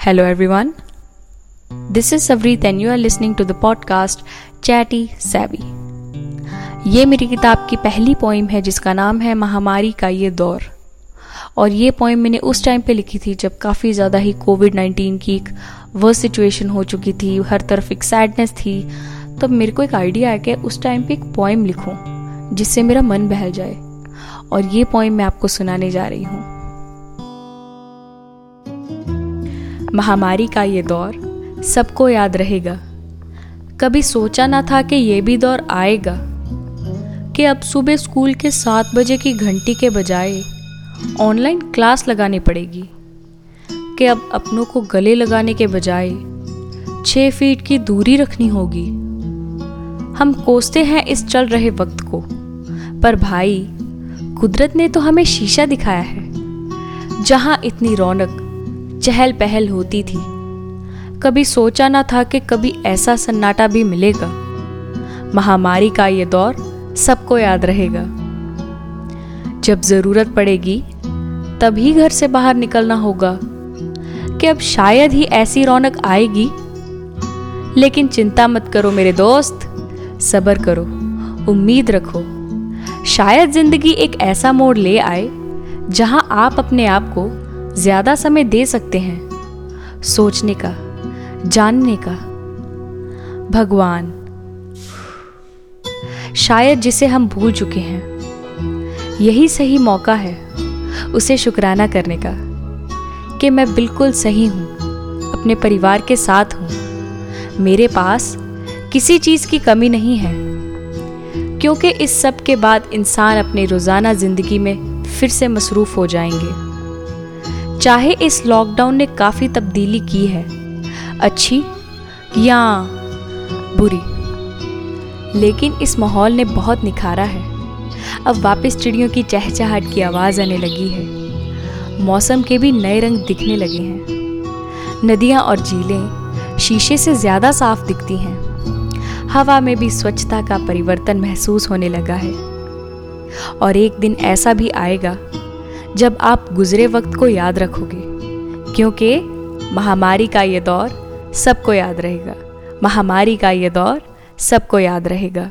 Hello, everyone. This is Savreet, and you are listening to the podcast Chatty Savvy. ये मेरी किताब की पहली पोइम है जिसका नाम है महामारी का ये दौर और ये पोइम मैंने उस टाइम पे लिखी थी जब काफ़ी ज़्यादा ही कोविड नाइन्टीन की एक वर्स सिचुएशन हो चुकी थी हर तरफ़ एक सैडनेस थी तब तो मेरे को एक आइडिया आया कि उस टाइम पे एक पोइम लिखूं जिससे मेरा मन बहल जाए और ये पोइम मैं आपको सुनाने जा रही हूँ महामारी का ये दौर सबको याद रहेगा। कभी सोचा ना था कि ये भी दौर आएगा कि अब सुबह स्कूल के सात बजे की घंटी के बजाय ऑनलाइन क्लास लगानी पड़ेगी, कि अब अपनों को गले लगाने के बजाय छः फीट की दूरी रखनी होगी। हम कोसते हैं इस चल रहे वक्त को, पर भाई, कुदरत ने तो हमें शीशा दिखाया है, जहाँ इतनी रौनक चहल पहल होती थी। कभी सोचा ना था कि कभी ऐसा सन्नाटा भी मिलेगा। महामारी का ये दौर सबको याद रहेगा। जब ज़रूरत पड़ेगी, तभी घर से बाहर निकलना होगा कि अब शायद ही ऐसी रौनक आएगी। लेकिन चिंता मत करो मेरे दोस्त, सबर करो, उम्मीद रखो। शायद ज़िंदगी एक ऐसा मोड़ ले आए जहाँ आप अपने आप को ज़्यादा समय दे सकते हैं। सोचने का, जानने का। भगवान, शायद जिसे हम भूल चुके हैं, यही सही मौका है उसे शुक्राना करने का कि मैं बिल्कुल सही हूँ, अपने परिवार के साथ हूँ। मेरे पास किसी चीज़ की कमी नहीं है, क्योंकि इस सब के बाद इंसान अपने रोज़ाना ज़िंदगी में फिर से मसरूफ़ हो जाएँगे। चाहे इस लॉकडाउन ने काफ़ी तब्दीली की है। अच्छी या बुरी। लेकिन इस माहौल ने बहुत निखारा है। अब वापस चिड़ियों की चहचहाट की आवाज़ आने लगी है। मौसम के भी नए रंग दिखने लगे हैं। नदियाँ और झीलें शीशे से ज़्यादा साफ़ दिखती हैं। हवा में भी स्वच्छता का परिवर्तन महसूस होने लगा है। और एक दिन ऐसा भी आएगा जब आप गुजरे वक्त को याद रखोगे, क्योंकि महामारी का ये दौर सबको याद रहेगा। महामारी का ये दौर सबको याद रहेगा।